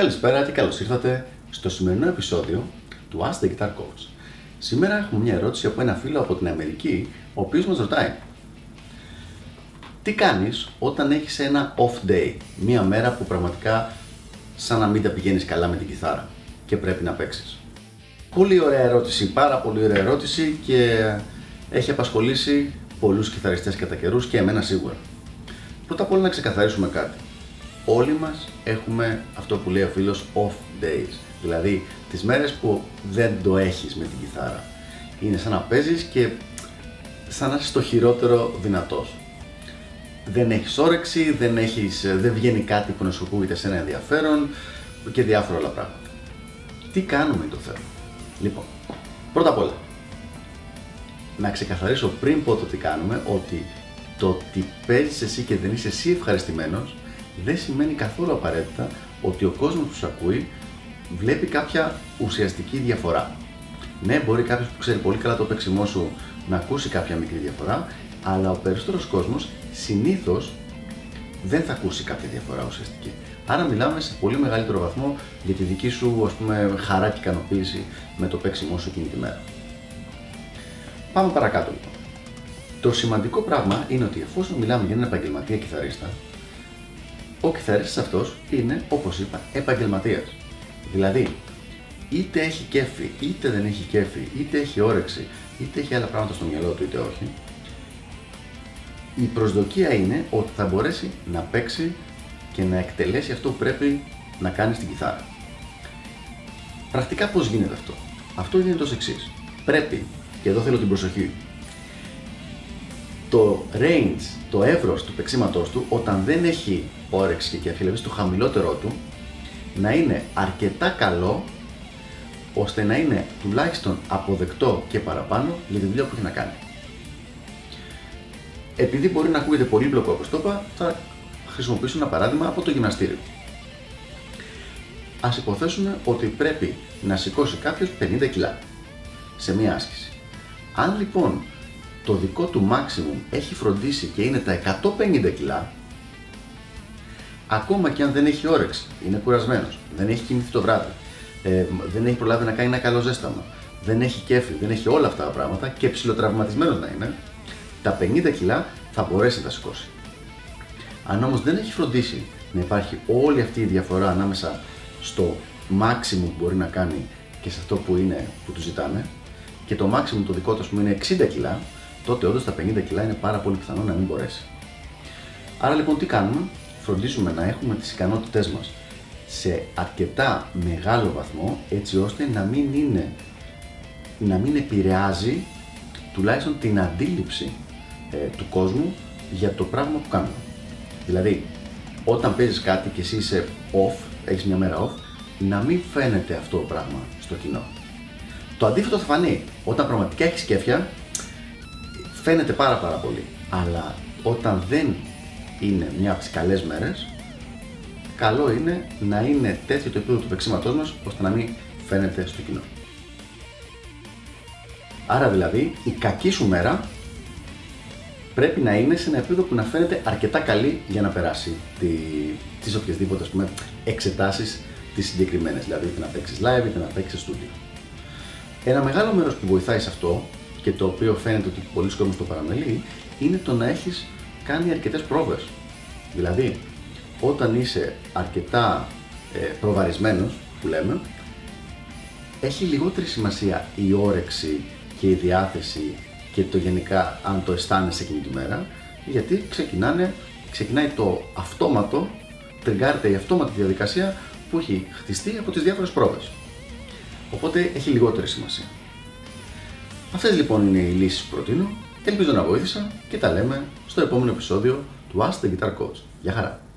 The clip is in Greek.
Καλησπέρα και καλώς ήρθατε στο σημερινό επεισόδιο του Ask the Guitar Coach. Σήμερα έχουμε μια ερώτηση από ένα φίλο από την Αμερική, ο οποίος μας ρωτάει Τι κάνεις όταν έχεις ένα off day, μια μέρα που πραγματικά σαν να μην τα πηγαίνεις καλά με την κιθάρα και πρέπει να παίξεις; Πολύ ωραία ερώτηση, πάρα πολύ ωραία ερώτηση και έχει απασχολήσει πολλούς κιθαριστές κατά καιρούς και εμένα σίγουρα. Πρώτα απ' όλα να ξεκαθαρίσουμε κάτι όλοι μας έχουμε αυτό που λέει ο φίλος off days, δηλαδή τις μέρες που δεν το έχεις με την κιθάρα. Είναι σαν να παίζεις και σαν να είσαι το χειρότερο δυνατός. Δεν έχεις όρεξη, δεν, έχεις, δεν βγαίνει κάτι που να σου ακούγεται σε ένα ενδιαφέρον και διάφορα άλλα πράγματα. Τι κάνουμε το θέμα. Λοιπόν, πρώτα απ' όλα, να ξεκαθαρίσω πριν πω το τι κάνουμε, ότι το ότι παίζεις εσύ και δεν είσαι εσύ ευχαριστημένος δεν σημαίνει καθόλου απαραίτητα ότι ο κόσμος που σου ακούει βλέπει κάποια ουσιαστική διαφορά. Ναι, μπορεί κάποιος που ξέρει πολύ καλά το παίξιμό σου να ακούσει κάποια μικρή διαφορά, αλλά ο περισσότερος κόσμος συνήθως δεν θα ακούσει κάποια διαφορά ουσιαστική. Άρα μιλάμε σε πολύ μεγαλύτερο βαθμό για τη δική σου ας πούμε, χαρά και ικανοποίηση με το παίξιμό σου εκείνη τη μέρα. Πάμε παρακάτω λοιπόν. Το σημαντικό πράγμα είναι ότι εφόσον μιλάμε για έναν επαγγελματία κιθαρίστα, ο κιθαρίστας αυτός είναι, όπως είπα, επαγγελματίας. Δηλαδή, είτε έχει κέφι, είτε δεν έχει κέφι, είτε έχει όρεξη, είτε έχει άλλα πράγματα στο μυαλό του, είτε όχι, η προσδοκία είναι ότι θα μπορέσει να παίξει και να εκτελέσει αυτό που πρέπει να κάνει στην κιθάρα. Πρακτικά πώς γίνεται αυτό; Αυτό γίνεται ως εξής. Πρέπει, και εδώ θέλω την προσοχή, το range, το εύρος του παίξήματός του, όταν δεν έχει όρεξη και αφιλεύει στο χαμηλότερό του, να είναι αρκετά καλό ώστε να είναι τουλάχιστον αποδεκτό και παραπάνω για τη δουλειά που έχει να κάνει. Επειδή μπορεί να ακούγεται πολύ μπλοκό όπως το είπα, θα χρησιμοποιήσω ένα παράδειγμα από το γυμναστήριο. Ας υποθέσουμε ότι πρέπει να σηκώσει κάποιος 50 κιλά σε μία άσκηση. Αν λοιπόν το δικό του maximum έχει φροντίσει και είναι τα 150 κιλά, ακόμα και αν δεν έχει όρεξη, είναι κουρασμένος, δεν έχει κοιμηθεί το βράδυ, ε, δεν έχει προλάβει να κάνει ένα καλό ζέσταμα, δεν έχει κέφι, δεν έχει όλα αυτά τα πράγματα και ψηλοτραυματισμένος να είναι, τα 50 κιλά θα μπορέσει να τα σηκώσει. Αν όμως δεν έχει φροντίσει να υπάρχει όλη αυτή η διαφορά ανάμεσα στο maximum που μπορεί να κάνει και σε αυτό που είναι που του ζητάμε και το maximum το δικό του είναι 60 κιλά, τότε όντως τα 50 κιλά είναι πάρα πολύ πιθανό να μην μπορέσει. Άρα λοιπόν τι κάνουμε, φροντίζουμε να έχουμε τις ικανότητές μας σε αρκετά μεγάλο βαθμό έτσι ώστε να μην είναι να μην επηρεάζει τουλάχιστον την αντίληψη ε, του κόσμου για το πράγμα που κάνουμε. Δηλαδή, όταν παίζεις κάτι και εσύ είσαι off, έχεις μια μέρα off, να μην φαίνεται αυτό το πράγμα στο κοινό. Το αντίθετο θα φανεί. Όταν πραγματικά έχεις κέφια, φαίνεται πάρα πάρα πολύ. Αλλά όταν δεν είναι μια από τις καλές μέρες, καλό είναι να είναι τέτοιο το επίπεδο του παίξήματό μας ώστε να μην φαίνεται στο κοινό. Άρα δηλαδή η κακή σου μέρα πρέπει να είναι σε ένα επίπεδο που να φαίνεται αρκετά καλή για να περάσει τι τις οποιασδήποτε ας πούμε, εξετάσεις τις συγκεκριμένες, δηλαδή είτε να παίξεις live είτε να παίξεις studio. Ένα μεγάλο μέρος που βοηθάει σε αυτό και το οποίο φαίνεται ότι πολλοί κόσμοι το παραμελεί είναι το να έχεις κάνει αρκετές πρόβες. Δηλαδή, όταν είσαι αρκετά ε, προβαρισμένος, που λέμε, έχει λιγότερη σημασία η όρεξη και η διάθεση και το γενικά αν το αισθάνεσαι εκείνη τη μέρα, γιατί ξεκινάνε, ξεκινάει το αυτόματο, τριγκάρεται η αυτόματη διαδικασία που έχει χτιστεί από τις διάφορες πρόβες. Οπότε έχει λιγότερη σημασία. Αυτές λοιπόν είναι οι λύσεις που προτείνω, ελπίζω να βοήθησα και τα λέμε στο επόμενο επεισόδιο του Ask the Guitar Coach. Γεια χαρά!